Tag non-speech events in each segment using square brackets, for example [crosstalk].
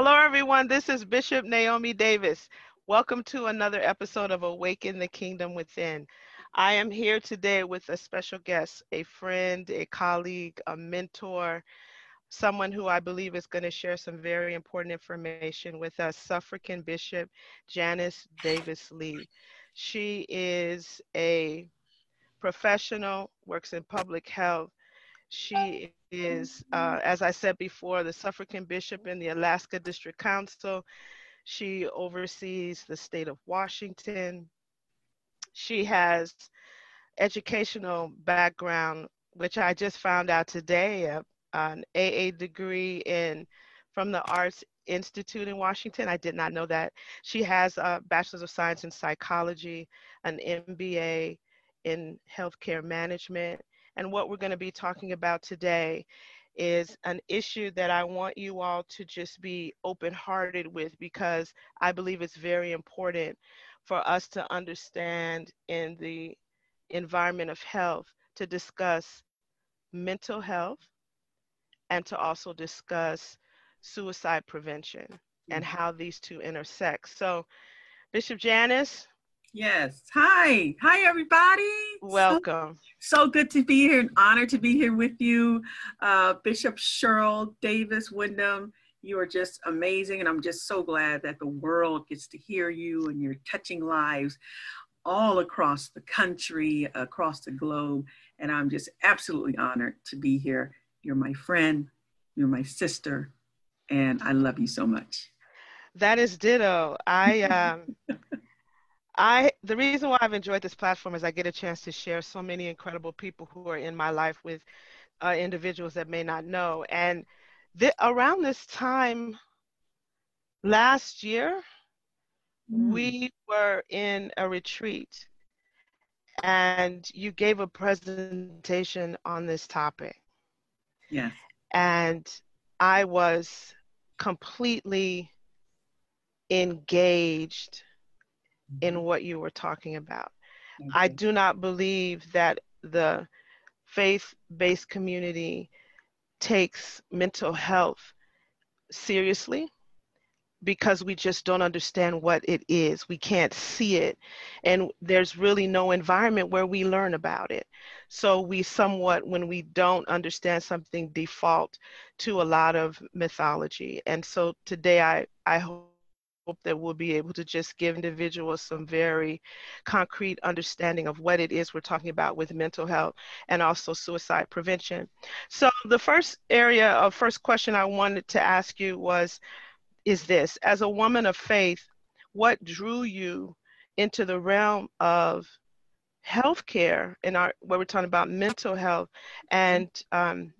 Hello, everyone. This is Bishop Naomi Davis. Welcome to another episode of Awaken the Kingdom Within. I am here today with a special guest, a friend, a colleague, a mentor, someone who I believe is going to share some very important information with us, Suffragan Bishop Janice Davis Lee. She is a professional, works in public health, she is, uh, as I said before, the suffragan bishop in the Alaska District Council. She oversees the state of Washington. She has educational background, which I just found out today, uh, an AA degree in from the Arts Institute in Washington. I did not know that. She has a Bachelor's of Science in Psychology, an MBA in Healthcare Management, and what we're going to be talking about today is an issue that I want you all to just be open hearted with because I believe it's very important for us to understand in the environment of health to discuss mental health and to also discuss suicide prevention and mm-hmm. how these two intersect. So, Bishop Janice, Yes. Hi. Hi, everybody. Welcome. So, so, good to be here. An honor to be here with you, uh, Bishop Cheryl Davis Wyndham. You are just amazing. And I'm just so glad that the world gets to hear you and you're touching lives all across the country, across the globe. And I'm just absolutely honored to be here. You're my friend, you're my sister, and I love you so much. That is ditto. I um [laughs] I the reason why I've enjoyed this platform is I get a chance to share so many incredible people who are in my life with uh, individuals that may not know. And the, around this time last year, mm. we were in a retreat, and you gave a presentation on this topic. Yes. And I was completely engaged in mm-hmm. what you were talking about. Mm-hmm. I do not believe that the faith based community takes mental health seriously because we just don't understand what it is. We can't see it. And there's really no environment where we learn about it. So we somewhat, when we don't understand something, default to a lot of mythology. And so today I, I hope hope that we'll be able to just give individuals some very concrete understanding of what it is we're talking about with mental health and also suicide prevention. So the first area of first question I wanted to ask you was, is this, as a woman of faith, what drew you into the realm of healthcare in our where we're talking about mental health and um,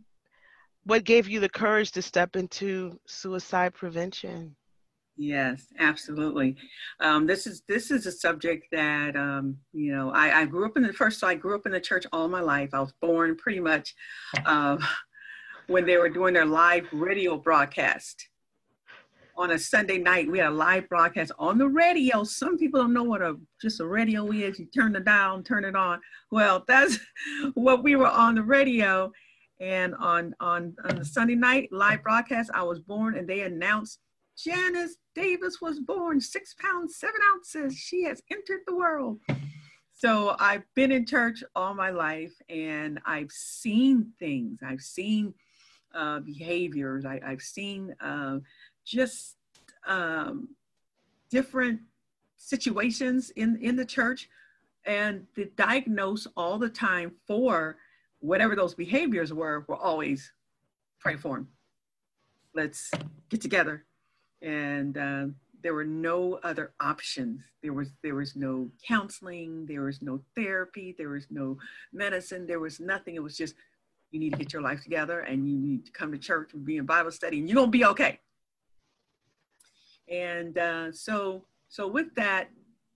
what gave you the courage to step into suicide prevention Yes, absolutely. Um, this is this is a subject that um, you know I, I, grew up in the first. So I grew up in the church all my life. I was born pretty much uh, [laughs] when they were doing their live radio broadcast on a Sunday night. We had a live broadcast on the radio. Some people don't know what a just a radio is. You turn it down, turn it on. Well, that's [laughs] what we were on the radio. And on on on the Sunday night live broadcast, I was born, and they announced Janice Davis was born, six pounds, seven ounces. She has entered the world. So I've been in church all my life and I've seen things. I've seen uh, behaviors. I, have seen uh, just um, different situations in, in the church. And the diagnose all the time for whatever those behaviors were, were always pray for them. Let's get together and uh, there were no other options. There was there was no counseling, there was no therapy, there was no medicine, there was nothing. It was just you need to get your life together and you need to come to church and be in Bible study and you're gonna be okay. And uh, so so with that,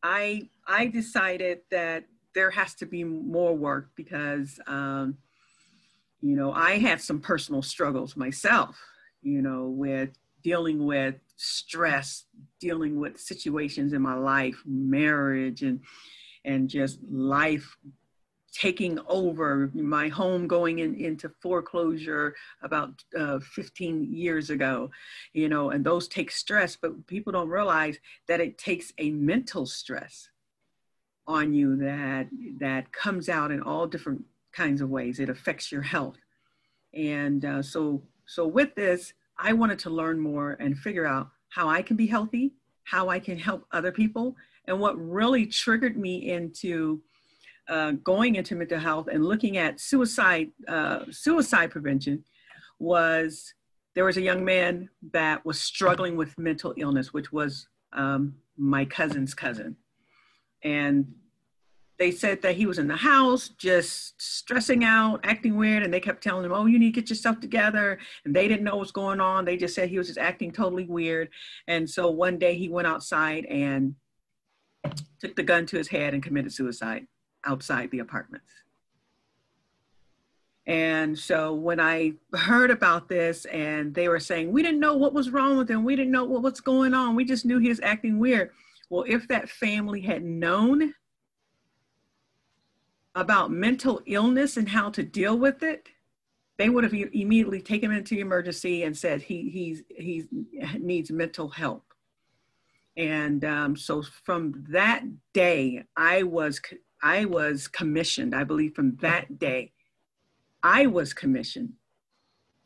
I I decided that there has to be more work because um, you know I had some personal struggles myself. You know with dealing with stress, dealing with situations in my life, marriage, and and just life taking over my home going in, into foreclosure about uh, 15 years ago you know and those take stress but people don't realize that it takes a mental stress on you that that comes out in all different kinds of ways. It affects your health. And uh, so so with this i wanted to learn more and figure out how i can be healthy how i can help other people. And what really triggered me into uh, going into mental health and looking at suicide uh, suicide prevention was there was a young man that was struggling with mental illness, which was um, my cousin's cousin, and they said that he was in the house just stressing out, acting weird, and they kept telling him, "Oh, you need to get yourself together." And they didn't know what was going on. They just said he was just acting totally weird. And so one day he went outside and took the gun to his head and committed suicide outside the apartments. And so when I heard about this and they were saying, we didn't know what was wrong with him, we didn't know what was going on, we just knew he was acting weird. Well, if that family had known about mental illness and how to deal with it, they would have immediately taken him into emergency and said he he's he needs mental help. And um, so from that day, I was I was commissioned, I believe from that day, I was commissioned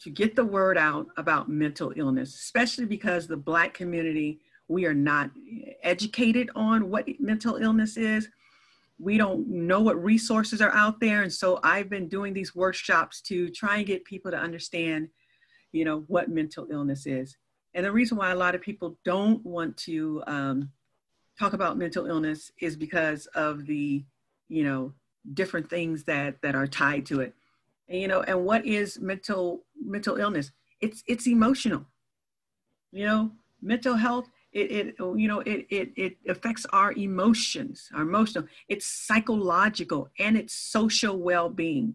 to get the word out about mental illness, especially because the Black community, we are not educated on what mental illness is. We don't know what resources are out there. And so I've been doing these workshops to try and get people to understand, you know, what mental illness is. And the reason why a lot of people don't want to um, talk about mental illness is because of the you know different things that that are tied to it and, you know and what is mental mental illness it's it's emotional you know mental health it, it you know it, it it affects our emotions our emotional it's psychological and it's social well-being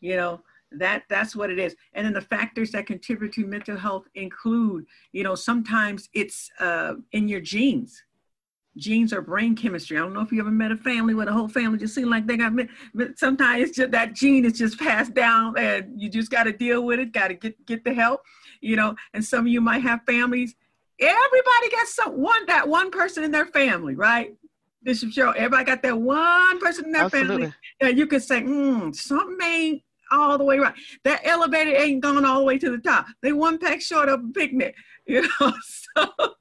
you know that that's what it is and then the factors that contribute to mental health include you know sometimes it's uh, in your genes genes are brain chemistry. I don't know if you ever met a family where the whole family just seemed like they got, but sometimes just that gene is just passed down and you just got to deal with it, got to get, get the help, you know, and some of you might have families. Everybody got some one, that one person in their family, right? Bishop Cheryl, everybody got that one person in their Absolutely. family that you can say, hmm, something ain't all the way right. That elevator ain't gone all the way to the top. They one pack short of a picnic, [laughs] you know, so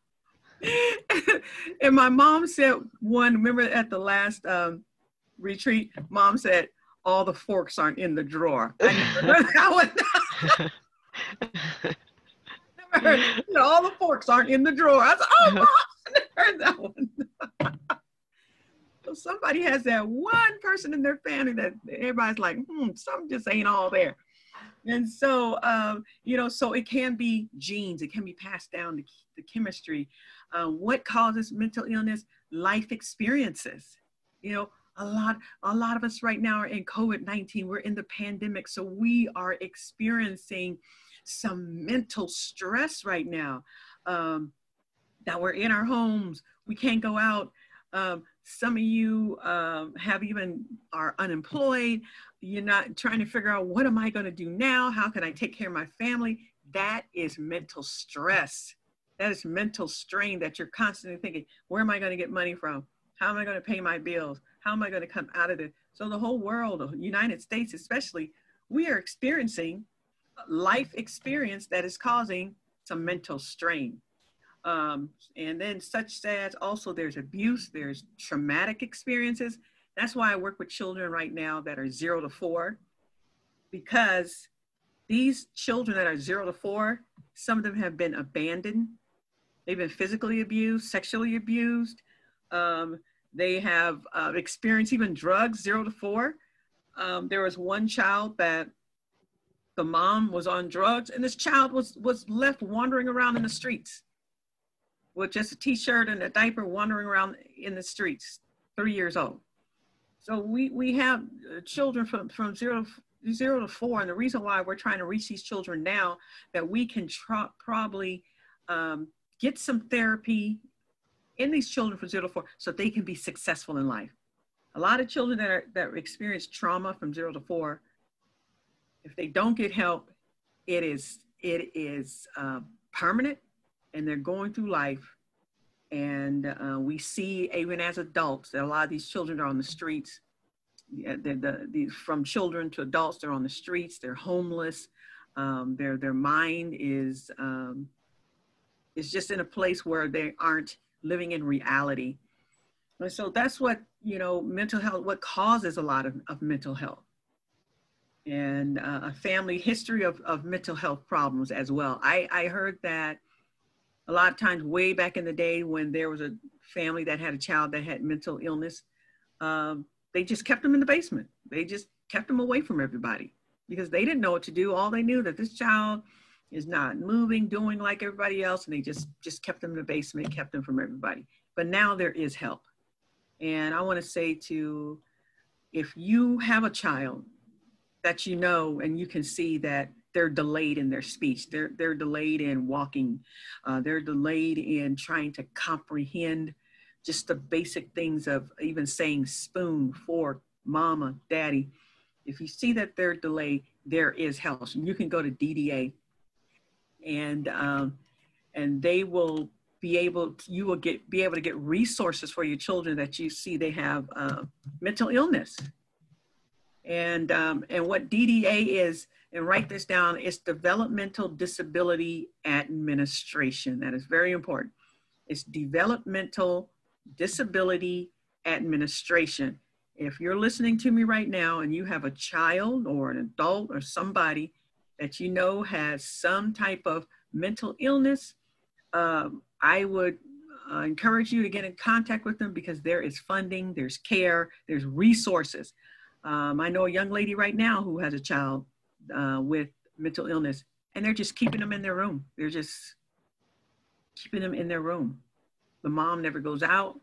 [laughs] and my mom said one, remember at the last um, retreat, mom said, all the forks aren't in the drawer. I [laughs] never heard that one. never heard, you know, all the forks aren't in the drawer. I said, oh, [laughs] mom, I never heard that one. [laughs] so somebody has that one person in their family that everybody's like, hmm, something just ain't all there. And so, um, you know, so it can be genes, it can be passed down to the chemistry. Uh, what causes mental illness? Life experiences. You know, a lot, a lot of us right now are in COVID-19. We're in the pandemic. So we are experiencing some mental stress right now. Um, that we're in our homes, we can't go out. Um, some of you um, have even are unemployed. You're not trying to figure out what am I going to do now? How can I take care of my family? That is mental stress. That is mental strain that you're constantly thinking, where am I going to get money from? How am I going to pay my bills? How am I going to come out of this? So the whole world, the United States especially, we are experiencing life experience that is causing some mental strain. Um, and then such as also there's abuse, there's traumatic experiences. That's why I work with children right now that are zero to four, because these children that are zero to four, some of them have been abandoned They've been physically abused, sexually abused. Um, they have uh, experienced even drugs, zero to four. Um, there was one child that the mom was on drugs, and this child was was left wandering around in the streets with just a t-shirt and a diaper, wandering around in the streets, three years old. So we we have uh, children from from zero zero to four, and the reason why we're trying to reach these children now that we can tr- probably um, get some therapy in these children from zero to four so they can be successful in life. A lot of children that are that experience trauma from zero to four, if they don't get help, it is it is uh, permanent, and they're going through life. And uh, we see even as adults that a lot of these children are on the streets. The, the, the, from children to adults, they're on the streets. They're homeless. Um, their their mind is um, is just in a place where they aren't living in reality. And so that's what you know mental health what causes a lot of, of mental health and uh, a family history of, of mental health problems as well. I, I heard that a lot of times way back in the day when there was a family that had a child that had mental illness, um, they just kept them in the basement. They just kept them away from everybody because they didn't know what to do. All they knew that this child is not moving, doing like everybody else, and they just just kept them in the basement, kept them from everybody. But now there is help, and I want to say to, if you have a child that you know and you can see that they're delayed in their speech, they're they're delayed in walking, uh, they're delayed in trying to comprehend just the basic things of even saying spoon, fork, mama, daddy. If you see that they're delayed, there is help. You can go to DDA and um, and they will be able to, you will get be able to get resources for your children that you see they have uh, mental illness and um, and what DDA is and write this down it's developmental disability administration. That is very important. It's developmental disability administration. If you're listening to me right now and you have a child or an adult or somebody that you know has some type of mental illness, um, I would uh, encourage you to get in contact with them because there is funding, there's care, there's resources. Um, I know a young lady right now who has a child uh, with mental illness, and they're just keeping them in their room. They're just keeping them in their room. The mom never goes out,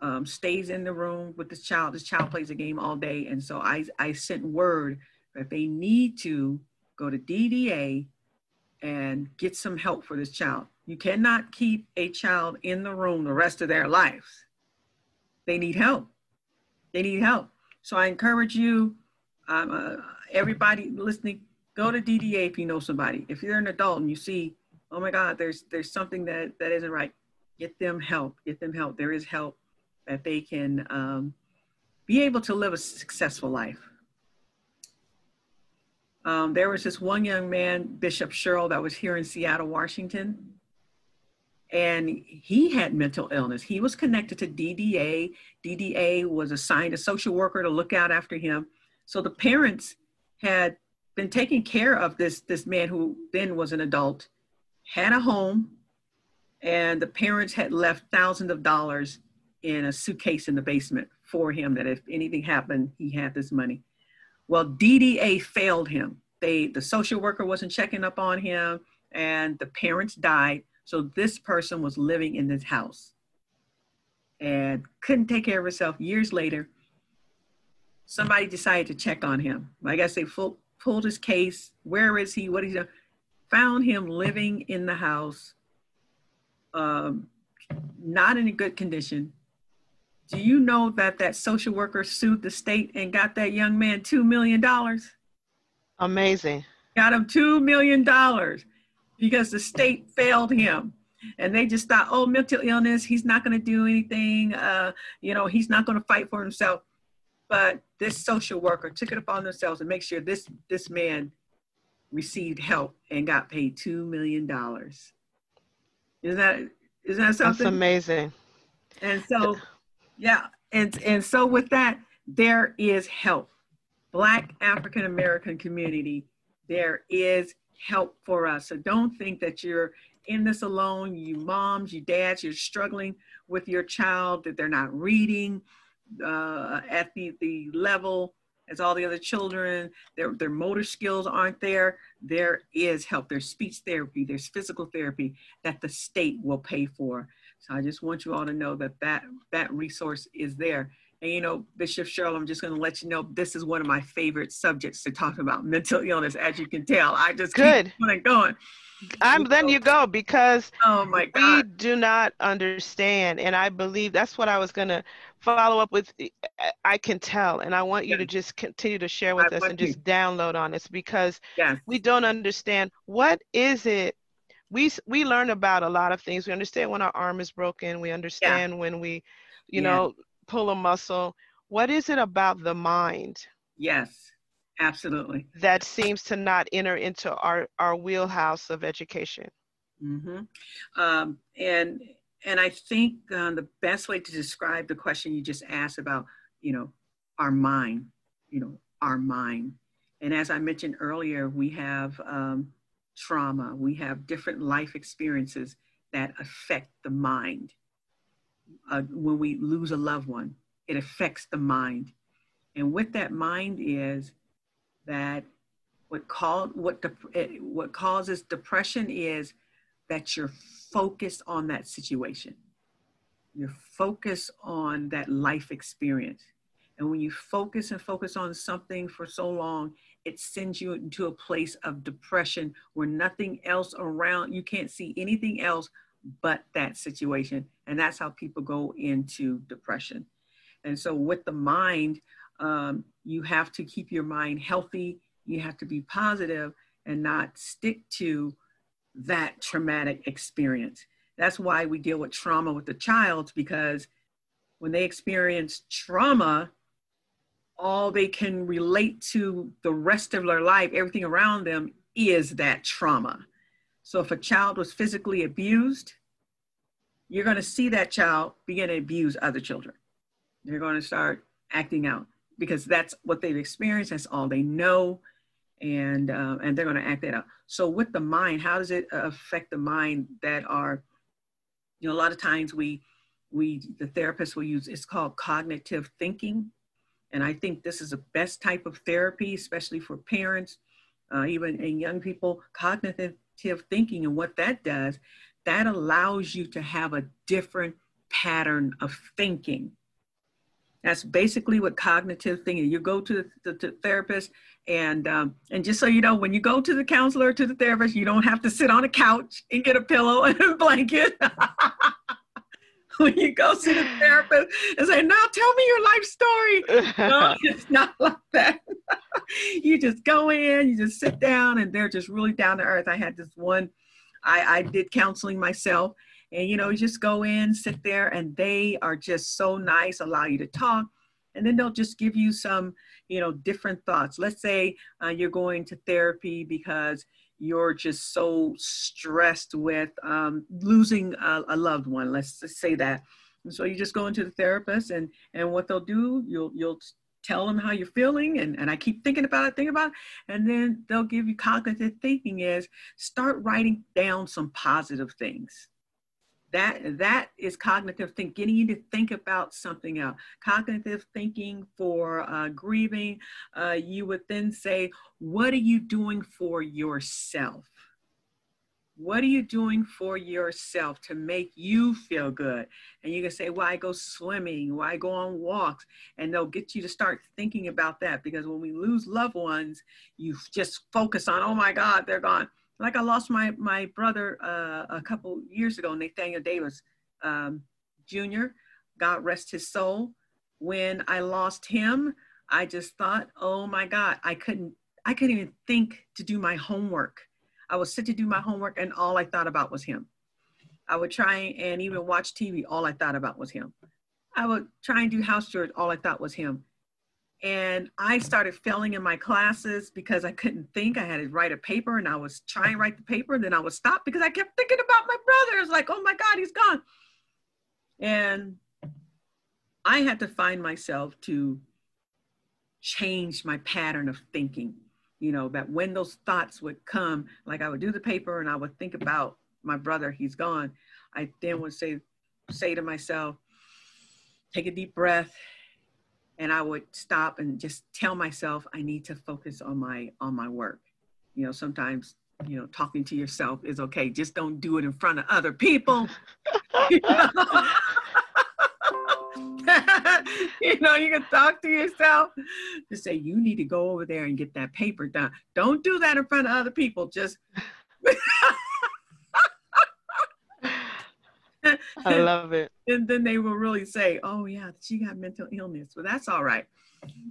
um, stays in the room with this child. This child plays a game all day, and so I I sent word that they need to go to DDA and get some help for this child. You cannot keep a child in the room the rest of their lives. They need help. They need help. So I encourage you, um, uh, everybody listening, go to DDA if you know somebody. If you're an adult and you see, oh my God, there's there's something that that isn't right, get them help. Get them help. There is help that they can um, be able to live a successful life. Um, there was this one young man, Bishop Cheryl, that was here in Seattle, Washington, and he had mental illness. He was connected to DDA. DDA was assigned a social worker to look out after him. So the parents had been taking care of this, this man who then was an adult, had a home, and the parents had left thousands of dollars in a suitcase in the basement for him that if anything happened, he had this money. Well, DDA failed him. They, the social worker wasn't checking up on him, and the parents died. So this person was living in this house and couldn't take care of herself. Years later, somebody decided to check on him. Like I say, full, pulled his case. Where is he? What is he? Found him living in the house, um, not in a good condition, do you know that that social worker sued the state and got that young man $2 million? Amazing. Got him $2 million because the state failed him. And they just thought, oh, mental illness, he's not going to do anything. Uh, you know, he's not going to fight for himself. But this social worker took it upon themselves to make sure this, this man received help and got paid $2 million. Is that, is that something? That's amazing. And so yeah. And and so with that, there is help. Black African American community, there is help for us. So don't think that you're in this alone. You moms, you dads, you're struggling with your child, that they're not reading uh, at the, the level as all the other children, their, their motor skills aren't there. There is help. There's speech therapy, there's physical therapy that the state will pay for. So I just want you all to know that that, that resource is there. And you know, Bishop Cheryl, I'm just going to let you know this is one of my favorite subjects to talk about [laughs] mental illness. As you can tell, I just good keep going. I'm then you go because oh my God. we do not understand, and I believe that's what I was going to follow up with. Eh, eh, I can tell, and I want you yes. to just continue to share with I us and just download on us because yes. we don't understand what is it. We we learn about a lot of things. We understand when our arm is broken. We understand yeah. when we, you yeah. know, pull a muscle. What is it about the mind? Yes Absolutely. That seems to not enter into our, our wheelhouse of education. Mm-hmm. Um, and and I think uh, the best way to describe the question you just asked about, you know, our mind, you know, our mind. And as I mentioned earlier, we have um, trauma, we have different life experiences that affect the mind. Uh, when we lose a loved one, it affects the mind. And what that mind is, that what call what eh, what causes depression is that you're focused on that situation. You're focused on that life experience. And when you focus and focus on something for so long, it sends you into a place of depression where nothing else around, you can't see anything else but that situation. And that's how people go into depression. And so, with the mind, um, you have to keep your mind healthy. You have to be positive and not stick to that traumatic experience. That's why we deal with trauma with the child because when they experience trauma, all they can relate to the rest of their life, everything around them is that trauma. So if a child was physically abused, you're going to see that child begin to abuse other children. They're going to start acting out because that's what they've experienced. That's all they know, and uh, and they're going to act that out. So with the mind, how does it affect the mind that are, you know, a lot of times we we the therapist will use it's called cognitive thinking, and I think this is the best type of therapy, especially for parents, uh, even in young people. Cognitive thinking and what that does, that allows you to have a different pattern of thinking that's basically what cognitive thinking. You go to the, the, the therapist, and um, and just so you know, when you go to the counselor to the therapist, you don't have to sit on a couch and get a pillow and a blanket. [laughs] [laughs] when you go see the therapist and say, "Now tell me your life story," no, [laughs] it's not [laughs] like that. you just go in, you just sit down, and they're just really down to earth. I had this one. I, I did counseling myself, and you know, you just go in, sit there, and they are just so nice, allow you to talk. And then they'll just give you some, you know, different thoughts. Let's say uh, you're going to therapy because you're just so stressed with um, losing a, a, loved one. Let's say that. And so you just go into the therapist, and and what they'll do, you'll you'll tell them how you're feeling and, and i keep thinking about it thinking about it and then they'll give you cognitive thinking is start writing down some positive things that that is cognitive thinking. Getting you to think about something else. Cognitive thinking for uh, grieving uh, you would then say what are you doing for yourself? What are you doing for yourself to make you feel good? And you can say well i go swimming? I go on walks? And they'll get you to start thinking about that because when we lose loved ones you just focus on oh my god they're gone like I lost my my brother uh, a couple years ago, Nathaniel Davis um, Jr. God rest his soul. When I lost him, I just thought, oh my God, I couldn't I couldn't even think to do my homework. I would sit to do my homework, and all I thought about was him. I would try and even watch TV. All I thought about was him. I would try and do house chores. All I thought was him. And I started failing in my classes because I couldn't think. I had to write a paper and I was trying to write the paper and then I would stop because I kept thinking about my brother. It's like, oh my God, he's gone. And I had to find myself to change my pattern of thinking. You know, that when those thoughts would come, like I would do the paper and I would think about my brother, he's gone. I then would say, say to myself, take a deep breath and I would stop and just tell myself I need to focus on my on my work. You know, sometimes you know talking to yourself is okay. Just don't do it in front of other people. [laughs] you know, you can talk to yourself. to say, you need to go over there and get that paper done. Don't do that in front of other people. Just [laughs] I [laughs] love it. And then they will really say, "Oh yeah, she got mental illness." Well, that's all right.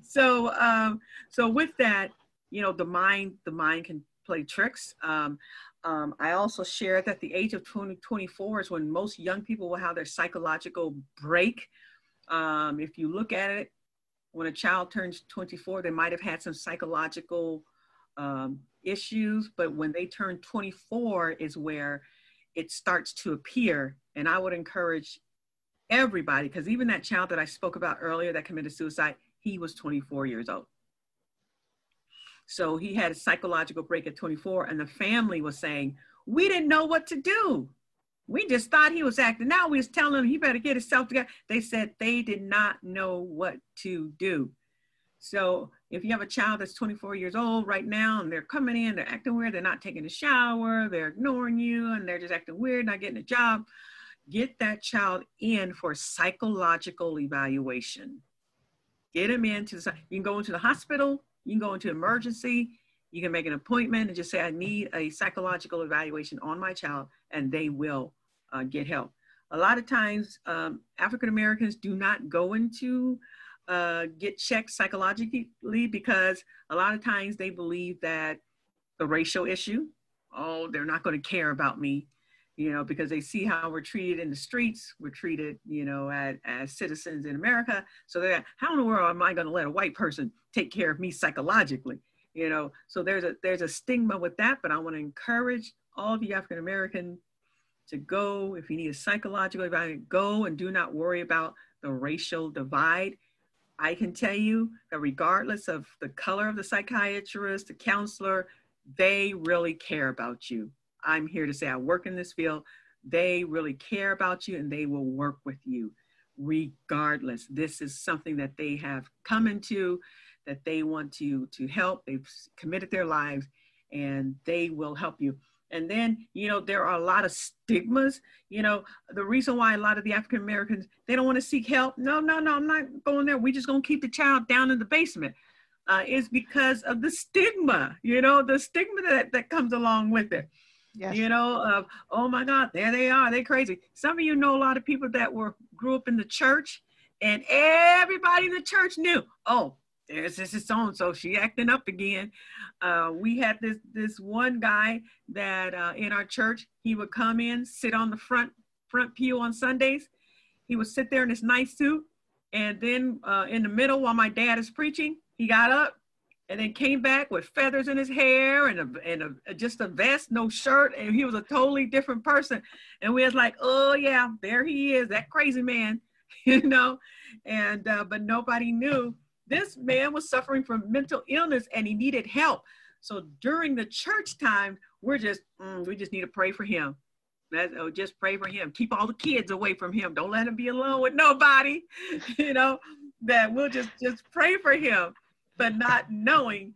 So, um, so with that, you know, the mind, the mind can play tricks. Um, um, I also shared that the age of 20, 24 is when most young people will have their psychological break. Um, if you look at it, when a child turns 24, they might have had some psychological um, issues, but when they turn 24 is where it starts to appear. And I would encourage everybody, because even that child that I spoke about earlier that committed suicide, he was 24 years old. So he had a psychological break at 24, and the family was saying, We didn't know what to do. We just thought he was acting out. We was telling him he better get himself together. They said they did not know what to do. So if you have a child that's 24 years old right now and they're coming in, they're acting weird, they're not taking a shower, they're ignoring you, and they're just acting weird, not getting a job, get that child in for psychological evaluation. Get them into the, you can go into the hospital, you can go into emergency, you can make an appointment and just say, I need a psychological evaluation on my child, and they will uh, get help. A lot of times, um, African Americans do not go into uh, get checked psychologically because a lot of times they believe that the racial issue, oh, they're not going to care about me, you know, because they see how we're treated in the streets. We're treated, you know, as, citizens in America. So they're, how in the world am I going to let a white person take care of me psychologically? You know, so there's a there's a stigma with that, but I want to encourage all the African American to go if you need a psychological evaluation, go and do not worry about the racial divide I can tell you that regardless of the color of the psychiatrist, the counselor, they really care about you. I'm here to say I work in this field. They really care about you and they will work with you regardless. This is something that they have come into, that they want to, to help. They've committed their lives and they will help you. And then, you know, there are a lot of stigmas. You know, the reason why a lot of the African Americans they don't want to seek help. No, no, no, I'm not going there. We just gonna keep the child down in the basement. Uh, is because of the stigma. You know, the stigma that that comes along with it. Yes. You know, of oh my God, there they are. They crazy. Some of you know a lot of people that were grew up in the church, and everybody in the church knew. Oh, there's this so and so she acting up again. Uh, we had this this one guy that uh, in our church he would come in sit on the front front pew on sundays. He would sit there in his nice suit and then uh, in the middle while my dad is preaching he got up and then came back with feathers in his hair and a, and a, just a vest no shirt and he was a totally different person. And we was like oh yeah there he is that crazy man [laughs] you know? And uh, but nobody knew this man was suffering from mental illness and he needed help. So during the church time, we're just, mm, we just need to pray for him. Oh, just pray for him. Keep all the kids away from him. Don't let him be alone with nobody. [laughs] you know, that we'll just just pray for him, but not knowing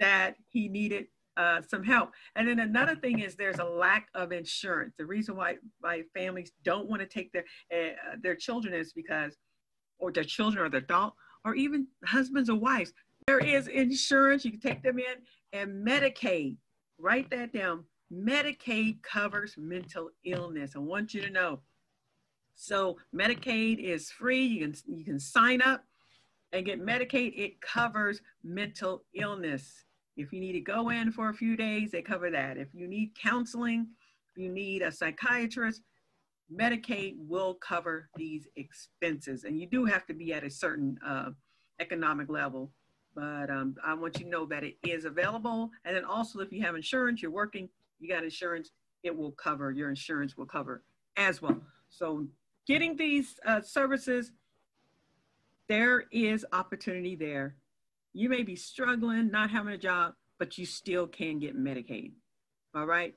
that he needed uh, some help. And then another thing is there's a lack of insurance. The reason why why families don't want to take their uh, their children is because, or their children or their adult or even husbands or wives. There is insurance. You can take them in and Medicaid. Write that down. Medicaid covers mental illness. I want you to know. So Medicaid is free. You can you can sign up and get Medicaid. It covers mental illness. If you need to go in for a few days, they cover that. If you need counseling, you need a psychiatrist, Medicaid will cover these expenses. And you do have to be at a certain uh, economic level. But um, I want you to know that it is available. And then also, if you have insurance, you're working, you got insurance, it will cover, your insurance will cover as well. So, getting these uh, services, there is opportunity there. You may be struggling, not having a job, but you still can get Medicaid. All right?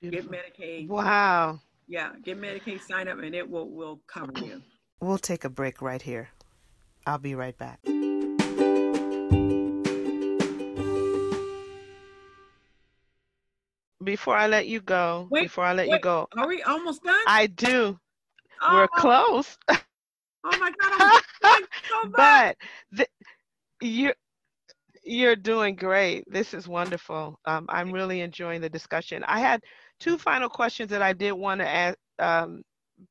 Beautiful. Get Medicaid. Wow. Yeah, get Medicaid, sign up, and it will, will cover you. We'll take a break right here. I'll be right back. Before I let you go, wait, before I let wait, you go, are we almost done? I do. Oh. We're close. [laughs] Oh my God, I'm so but the, you you're doing great. This is wonderful. Um, I'm really enjoying the discussion. I had two final questions that I did want to ask, um,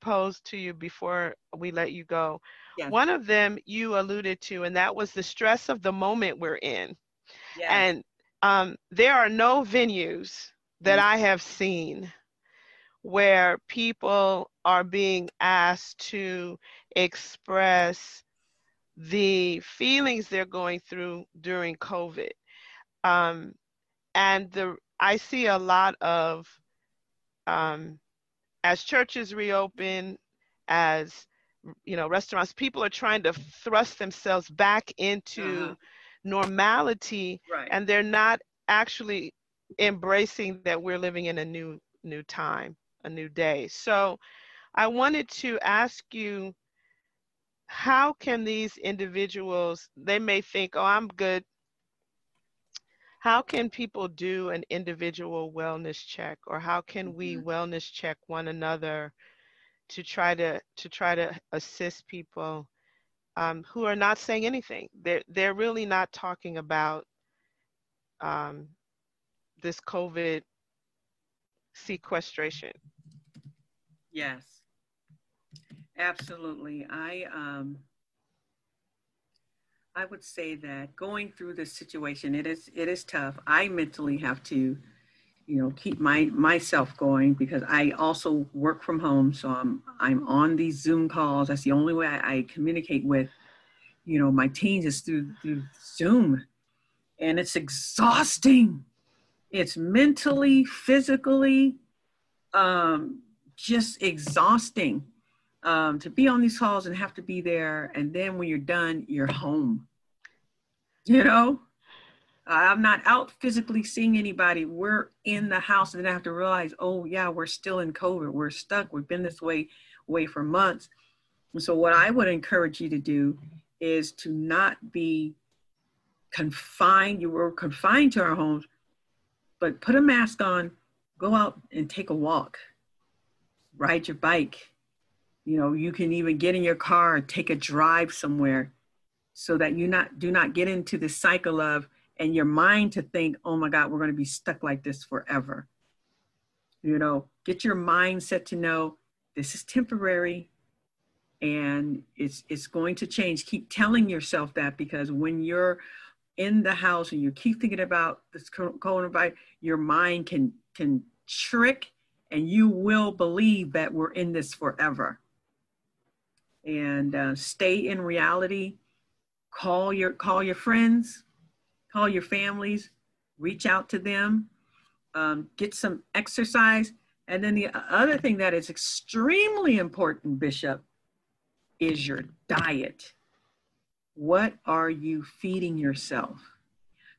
pose to you before we let you go. One of them you alluded to, and that was the stress of the moment we're in. Yes. And um, there are no venues that I have seen where people are being asked to express the feelings they're going through during COVID. Um, and the I see a lot of um, as churches reopen, as you know, restaurants, people are trying to thrust themselves back into uh-huh. normality, right. and they're not actually embracing that we're living in a new new time, a new day. So, I wanted to ask you how can these individuals they may think oh i'm good how can people do an individual wellness check or how can we mm-hmm. wellness check one another to try to to try to assist people um, who are not saying anything they're they're really not talking about um, this covid sequestration yes Absolutely. I um I would say that going through this situation, it is it is tough. I mentally have to, you know, keep my myself going because I also work from home. So I'm I'm on these Zoom calls. That's the only way I, I communicate with, you know, my teens is through through Zoom. And it's exhausting. It's mentally, physically, um, just exhausting um, to be on these calls and have to be there. And then when you're done, you're home. You know, I'm not out physically seeing anybody. We're in the house, and then I have to realize, oh yeah, we're still in COVID. We're stuck. We've been this way way for months. And so, what I would encourage you to do is to not be confined. You were confined to our homes, but put a mask on, go out and take a walk, ride your bike, you know you can even get in your car take a drive somewhere so that you not do not get into the cycle of and your mind to think oh my god we're going to be stuck like this forever. You know get your mindset to know this is temporary and it's it's going to change. Keep telling yourself that because when you're in the house and you keep thinking about this coronavirus your mind can can trick and you will believe that we're in this forever. And uh, stay in reality. Call your call your friends, call your families, reach out to them, um, get some exercise. And then the other thing that is extremely important, Bishop, is your diet. What are you feeding yourself?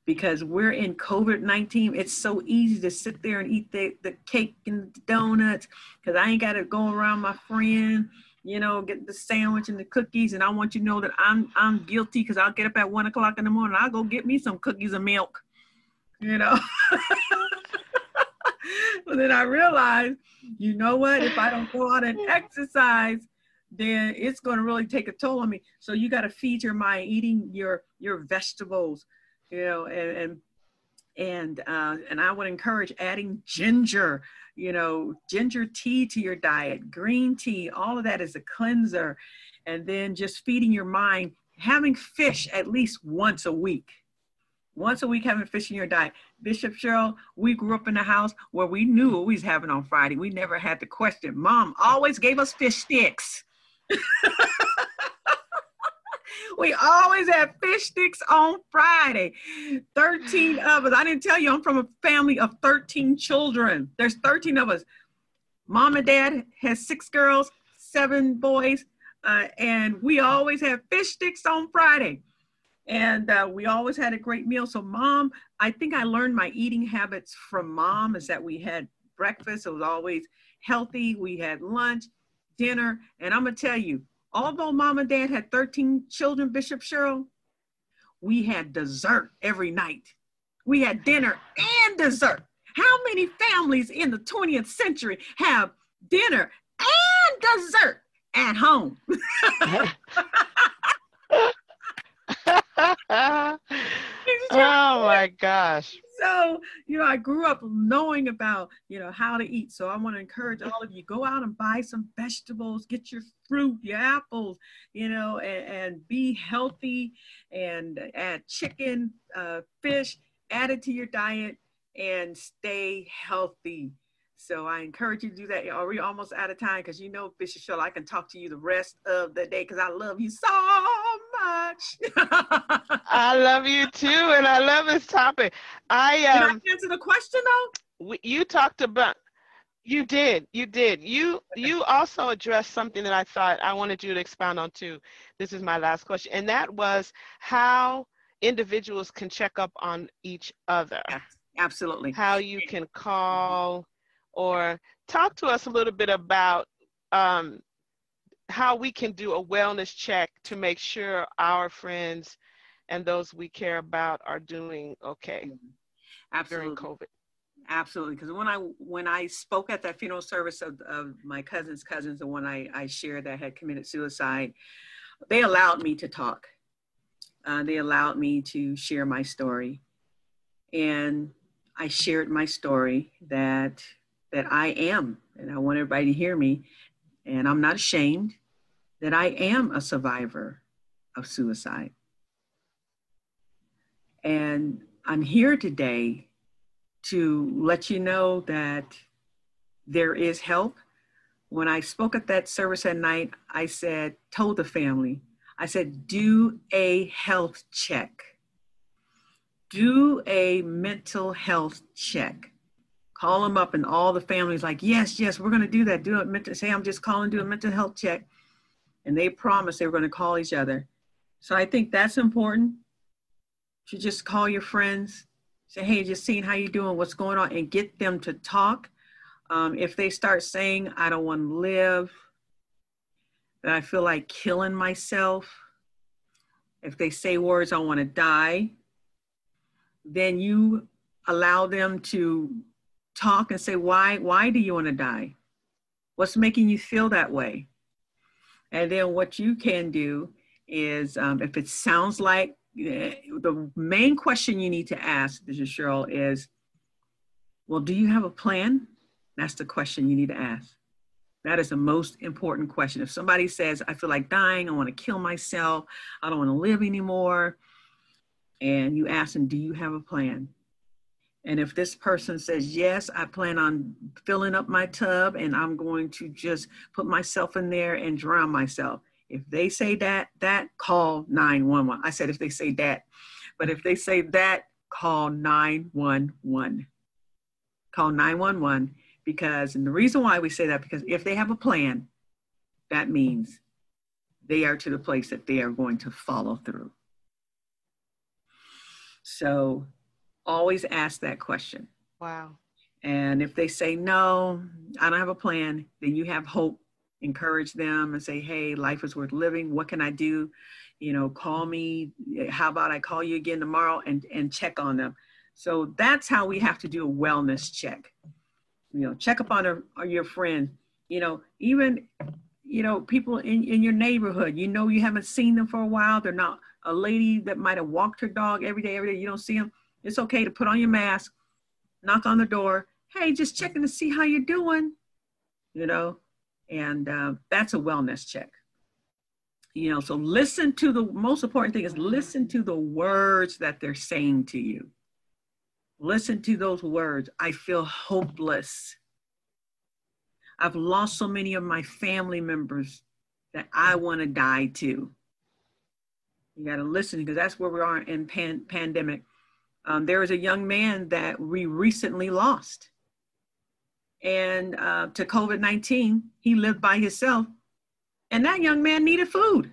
Because we're in COVID 19, it's so easy to sit there and eat the, the cake and the donuts because I ain't got to go around my friend you know, get the sandwich and the cookies. And I want you to know that I'm I'm guilty because I'll get up at one o'clock in the morning. I'll go get me some cookies and milk, you know. [laughs] but then I realized, you know what? If I don't go out and exercise, then it's going to really take a toll on me. So you got to feed your mind, eating your your vegetables, you know, and and and uh, and I would encourage adding ginger you know, ginger tea to your diet, green tea, all of that is a cleanser. And then just feeding your mind, having fish at least once a week. Once a week having fish in your diet. Bishop Cheryl, we grew up in a house where we knew what we was having on Friday. We never had to question. Mom always gave us fish sticks. [laughs] [laughs] we always had fish sticks on Friday. 13 of us. I didn't tell you I'm from a family of 13 children. There's 13 of us. Mom and dad has six girls, seven boys, uh, and we always had fish sticks on Friday. And uh, we always had a great meal. So, mom, I think I learned my eating habits from mom is that we had breakfast. It was always healthy. We had lunch, dinner. And I'm going to tell you, although mom and dad had 13 children, Bishop Cheryl, we had dessert every night. We had dinner and dessert. How many families in the 20th century have dinner and dessert at home. [laughs] [laughs] [laughs] oh [laughs] my gosh. So, you know, I grew up knowing about, you know, how to eat. So I want to encourage all of you go out and buy some vegetables, get your fruit, your apples, you know, and, and be healthy and add chicken, uh, fish, add it to your diet and stay healthy. So I encourage you to do that. Are we almost out of time? Because you know, Bishop Shell, I can talk to you the rest of the day because I love you so much. I love you too, and I love this topic. I um, I answer the question though. You talked about. You did. You did. You you also addressed something that I thought I wanted you to expound on too. This is my last question, and that was how individuals can check up on each other. Absolutely. How you can call or talk to us a little bit about um, how we can do a wellness check to make sure our friends and those we care about are doing okay Absolutely. during COVID. Absolutely, because when I when I spoke at that funeral service of, of my cousin's cousins, the one I, I shared that had committed suicide, they allowed me to talk. Uh, they allowed me to share my story, and I shared my story that that I am, and I want everybody to hear me, and I'm not ashamed that I am a survivor of suicide. And I'm here today to let you know that there is help. When I spoke at that service at night, I said, told the family, I said, do a health check. Do a mental health check call them up and all the families like yes yes we're going to do that. Do it mental say i'm just calling do a mental health check. And they promised they were going to call each other. So i think that's important. To just call your friends say hey just seeing how you doing what's going on and get them to talk. Um, if they start saying i don't want to live that i feel like killing myself. If they say words i want to die then you allow them to talk and say, why, why do you want to die? What's making you feel that way? And then what you can do is, um, if it sounds like uh, the main question you need to ask, Mr. Cheryl, is, well, do you have a plan? That's the question you need to ask. That is the most important question. If somebody says, I feel like dying, I want to kill myself, I don't want to live anymore, and you ask them, do you have a plan? And if this person says, yes, I plan on filling up my tub and I'm going to just put myself in there and drown myself. If they say that, that call 911. I said if they say that, but if they say that, call 911. Call 911 because, and the reason why we say that, because if they have a plan, that means they are to the place that they are going to follow through. So always ask that question. Wow. And if they say, no, I don't have a plan, then you have hope. Encourage them and say, hey, life is worth living. What can I do? You know, call me. How about I call you again tomorrow and, and check on them? So that's how we have to do a wellness check. You know, check up on a, your friend. You know, even, you know, people in, in your neighborhood, you know, you haven't seen them for a while. They're not a lady that might have walked her dog every day, every day. You don't see them it's okay to put on your mask, knock on the door. Hey, just checking to see how you're doing, you know, and uh, that's a wellness check. You know, so listen to the most important thing is listen to the words that they're saying to you. Listen to those words. I feel hopeless. I've lost so many of my family members that I want to die too. You got to listen because that's where we are in pan- pandemic. Um, there was a young man that we recently lost. And uh, to COVID 19, he lived by himself. And that young man needed food.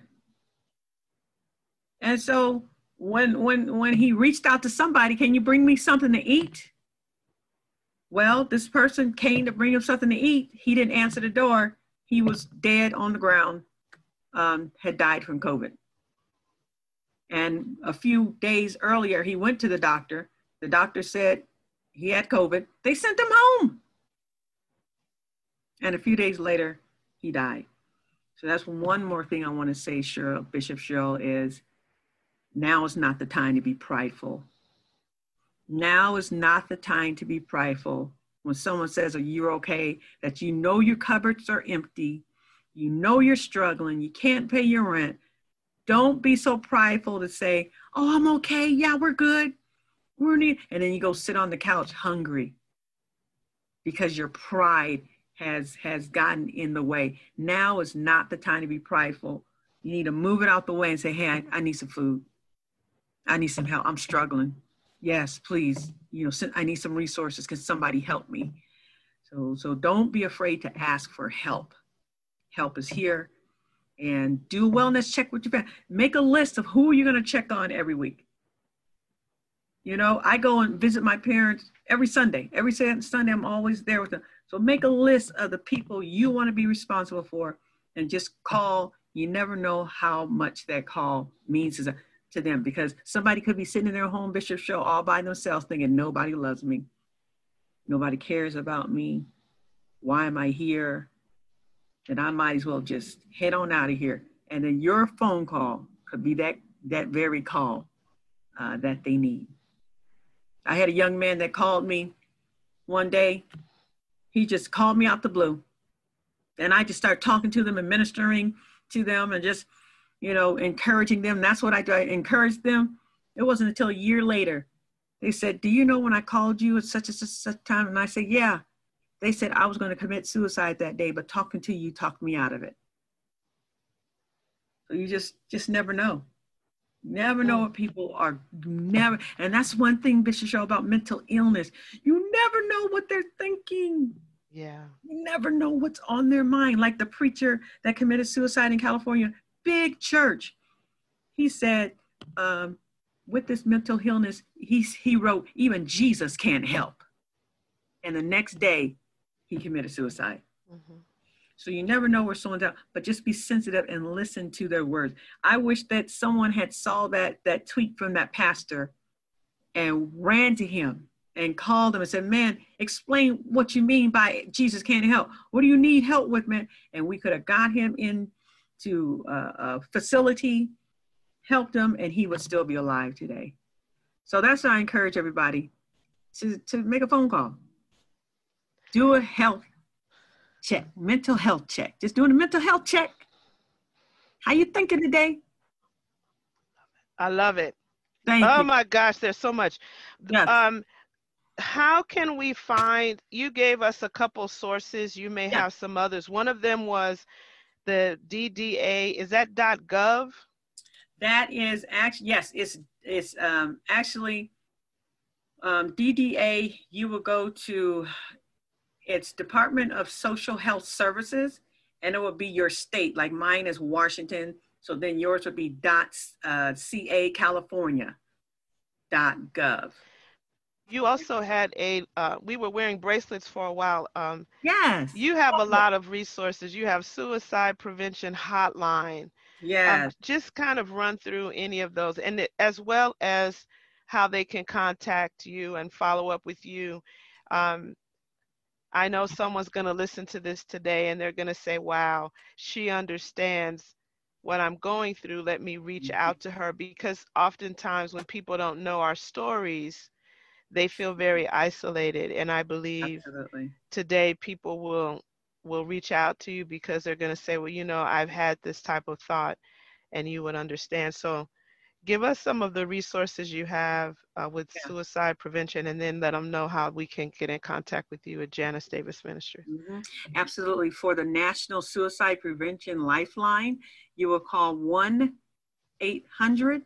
And so when, when, when he reached out to somebody, can you bring me something to eat? Well, this person came to bring him something to eat. He didn't answer the door. He was dead on the ground, um, had died from COVID. And a few days earlier, he went to the doctor. The doctor said he had COVID. They sent him home. And a few days later, he died. So that's one more thing I want to say, Cheryl, Bishop Cheryl, is now is not the time to be prideful. Now is not the time to be prideful. When someone says, Are you okay? That you know your cupboards are empty, you know you're struggling, you can't pay your rent. Don't be so prideful to say, Oh, I'm okay. Yeah, we're good. We're need. And then you go sit on the couch hungry because your pride has has gotten in the way. Now is not the time to be prideful. You need to move it out the way and say, "Hey, I, I need some food. I need some help. I'm struggling. Yes, please. You know, I need some resources. Can somebody help me?" So so don't be afraid to ask for help. Help is here. And do a wellness check with your family. Make a list of who you're going to check on every week. You know, I go and visit my parents every Sunday. Every Sunday, I'm always there with them. So make a list of the people you want to be responsible for and just call. You never know how much that call means to them because somebody could be sitting in their home bishop Cheryl all by themselves thinking, nobody loves me. Nobody cares about me. Why am I here? And I might as well just head on out of here. And then your phone call could be that, that very call uh, that they need. I had a young man that called me one day he just called me out the blue. And I just started talking to them and ministering to them and just, you know, encouraging them. That's what I do. I encouraged them. It wasn't until a year later. They said, Do you know when I called you at such and such, such time? And I said, Yeah. They said I was going to commit suicide that day, but talking to you talked me out of it. So you just just never know. Never know what people are never and that's one thing Bishop Cheryl about mental illness. You never know what they're thinking. Yeah. You never know what's on their mind. Like the preacher that committed suicide in California, big church. He said, um, with this mental illness, he's, he wrote, even Jesus can't help. And the next day, he committed suicide. Mm-hmm. So you never know where someone's at, but just be sensitive and listen to their words. I wish that someone had saw that that tweet from that pastor and ran to him and called him and said, Man, explain what you mean by Jesus can't help. What do you need help with, man? And we could have got him into a, a facility, helped him, and he would still be alive today. So that's why I encourage everybody to, to make a phone call. Do a health check, mental health check. Just doing a mental health check. How you thinking today? I love it. Thank oh you. my gosh, there's so much. Yes. Um, how can we find you gave us a couple sources you may yeah. have some others one of them was the dda is that dot gov that is actually yes it's it's um, actually um, dda you will go to it's department of social health services and it will be your state like mine is washington so then yours would be dot uh, ca california dot gov. You also had a uh, we were wearing bracelets for a while. Um, yes. you have a lot of resources. You have suicide prevention hotline. Um, yes. um, just kind of run through any of those and it, as well as how they can contact you and follow up with you. Um, i know someone's going to listen to this today and they're going to say wow she understands what i'm going through let me reach mm-hmm. out to her because oftentimes when people don't know our stories they feel very isolated and i believe Absolutely. today people will will reach out to you because they're going to say well you know i've had this type of thought and you would understand so give us some of the resources you have uh, with yeah. suicide prevention and then let them know how we can get in contact with you at janice davis ministry mm-hmm. absolutely for the national suicide prevention lifeline you will call 1 800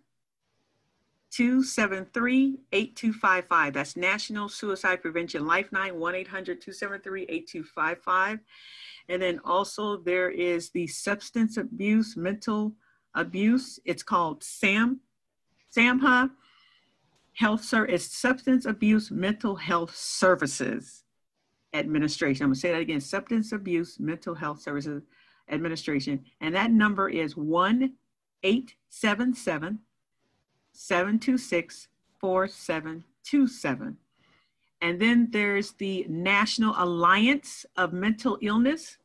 273 8255. That's National Suicide Prevention Lifeline, 1 800 273 8255. And then also there is the substance abuse, mental abuse. It's called SAM, SAMHA Health Service. It's Substance Abuse Mental Health Services Administration. I'm going to say that again Substance Abuse Mental Health Services Administration. And that number is 1 877 726 4727. And then there's the National Alliance of Mental Illness.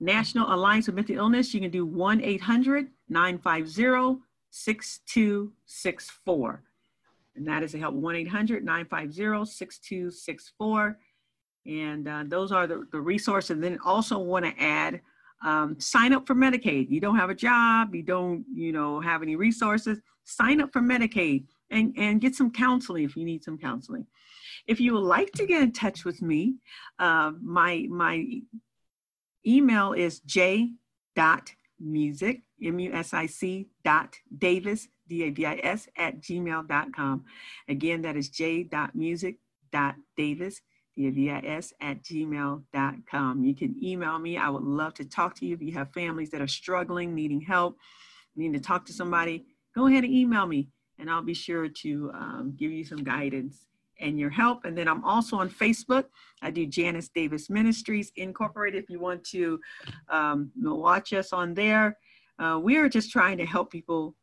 National Alliance of Mental Illness, you can do 1 800 950 6264. And that is a help 1 800 950 6264. And uh, those are the, the resources. And then also want to add um, sign up for Medicaid. You don't have a job, you don't, you know, have any resources, sign up for Medicaid and, and get some counseling if you need some counseling. If you would like to get in touch with me, uh, my, my email is j.music, M-U-S-I-C dot Davis, D-A-V-I-S, at gmail.com. Again, that is j.music.davis, D-A-V-I-S, D-A-V-I-S, at gmail.com. You can email me. I would love to talk to you if you have families that are struggling, needing help, needing to talk to somebody. Go ahead and email me, and I'll be sure to um, give you some guidance and your help. And then I'm also on Facebook. I do Janice Davis Ministries Incorporated. If you want to um, watch us on there, uh, we are just trying to help people,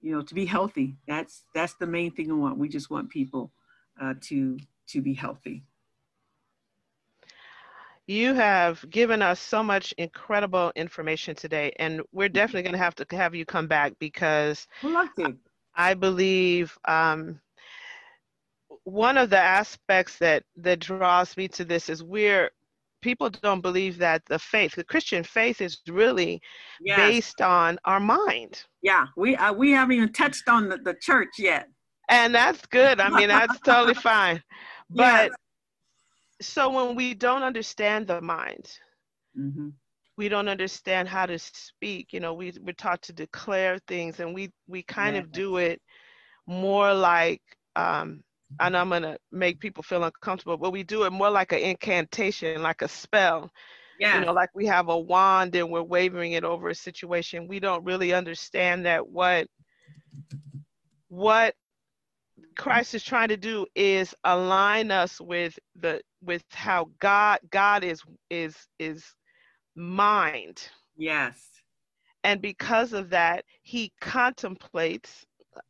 you know, to be healthy. That's that's the main thing we want. We just want people uh, to to be healthy. You have given us so much incredible information today, and we're definitely going to have to have you come back because I believe um, one of the aspects that that draws me to this is we're people don't believe that the faith the christian faith is really yes. based on our mind yeah we uh, we haven't even touched on the, the church yet and that's good i mean that's totally [laughs] fine but so when we don't understand the mind mm-hmm. we don't understand how to speak you know we, we're taught to declare things and we we kind yeah. of do it more like um, and I'm gonna make people feel uncomfortable, but we do it more like an incantation, like a spell. Yeah. You know, like we have a wand and we're waving it over a situation. We don't really understand that what what Christ is trying to do is align us with the with how God God is is is mind. Yes. And because of that, he contemplates,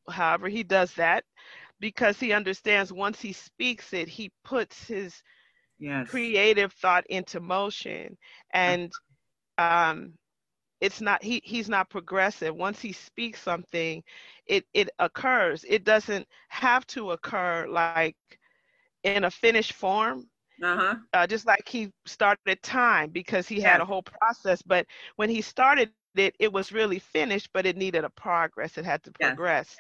however he does that, because he understands once he speaks it, he puts his yes. creative thought into motion. And um, it's not he he's not progressive. Once he speaks something, it it occurs. It doesn't have to occur like in a finished form. Uh-huh. Uh, just like he started time because he had a whole process, but when he started it, it was really finished, but it needed a progress. It had to progress.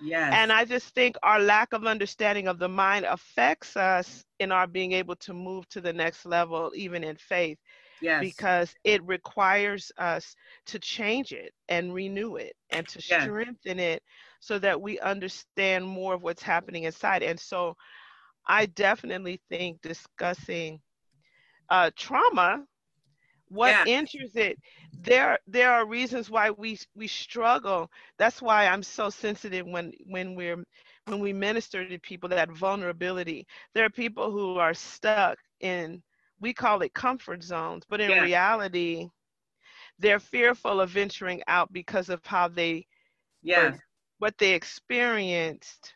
Yes. And I just think our lack of understanding of the mind affects us in our being able to move to the next level, even in faith. Yes. Because it requires us to change it and renew it and to yes. strengthen it so that we understand more of what's happening inside. And so I definitely think discussing uh, trauma what yeah. injures it. There there are reasons why we we struggle. That's why i'm so sensitive when when we're when we minister to people that vulnerability. There are people who are stuck in we call it comfort zones but in yeah. reality they're fearful of venturing out because of how they yeah. what they experienced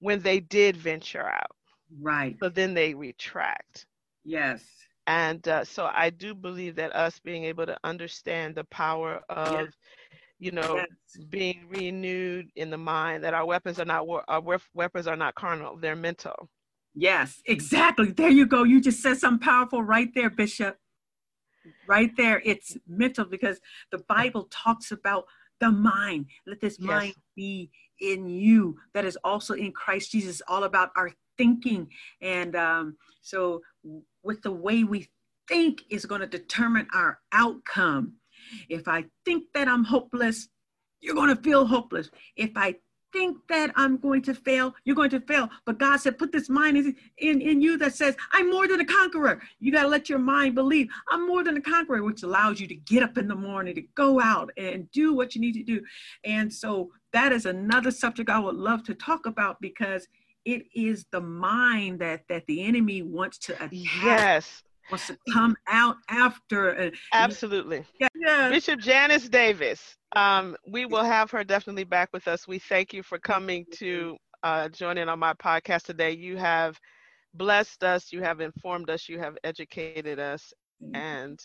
when they did venture out. Right. So then they retract. Yes and uh, so i do believe that us being able to understand the power of you know yes. being renewed in the mind that our weapons are not our weapons are not carnal they're mental. Yes exactly. There you go. You just said something powerful right there bishop. Right there it's mental because the bible talks about the mind. Let this yes. mind be in you. That is also in christ jesus all about our thinking. And um, so with the way we think is going to determine our outcome. If I think that I'm hopeless, you're going to feel hopeless. If I think that I'm going to fail, you're going to fail. But God said, put this mind in, in, in you that says, I'm more than a conqueror. You got to let your mind believe I'm more than a conqueror, which allows you to get up in the morning, to go out and do what you need to do. And so that is another subject I would love to talk about because it is the mind that that the enemy wants to attack. Yes. Wants to come out after. Uh, Absolutely. Yeah, yeah. Bishop Janice Davis. Um, we will have her definitely back with us. We thank you for coming to uh, join in on my podcast today. You have blessed us. You have informed us. You have educated us, and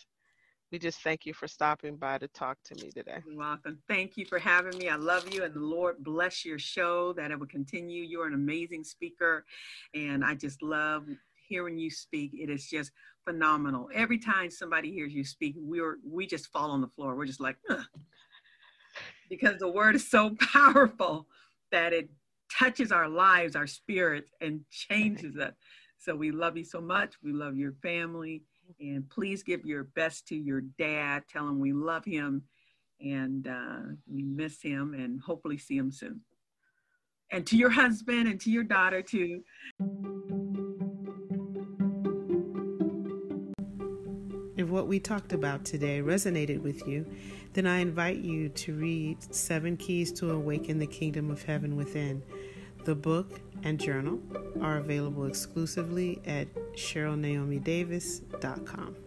we just thank you for stopping by to talk to me today. You're welcome. Thank you for having me. I love you, and the Lord bless your show, that it will continue. You're an amazing speaker, and I just love hearing you speak. It is just phenomenal. Every time somebody hears you speak, we're we just fall on the floor. We're just like, Ugh. because the word is so [laughs] powerful that it touches our lives, our spirits, and changes us. So we love you so much. We love your family and please give your best to your dad. Tell him we love him and uh, we miss him and hopefully see him soon. And to your husband and to your daughter, too. If what we talked about today resonated with you, then I invite you to read Seven Keys to Awaken the Kingdom of Heaven Within. The book and journal are available exclusively at CherylNaomiDavis.com.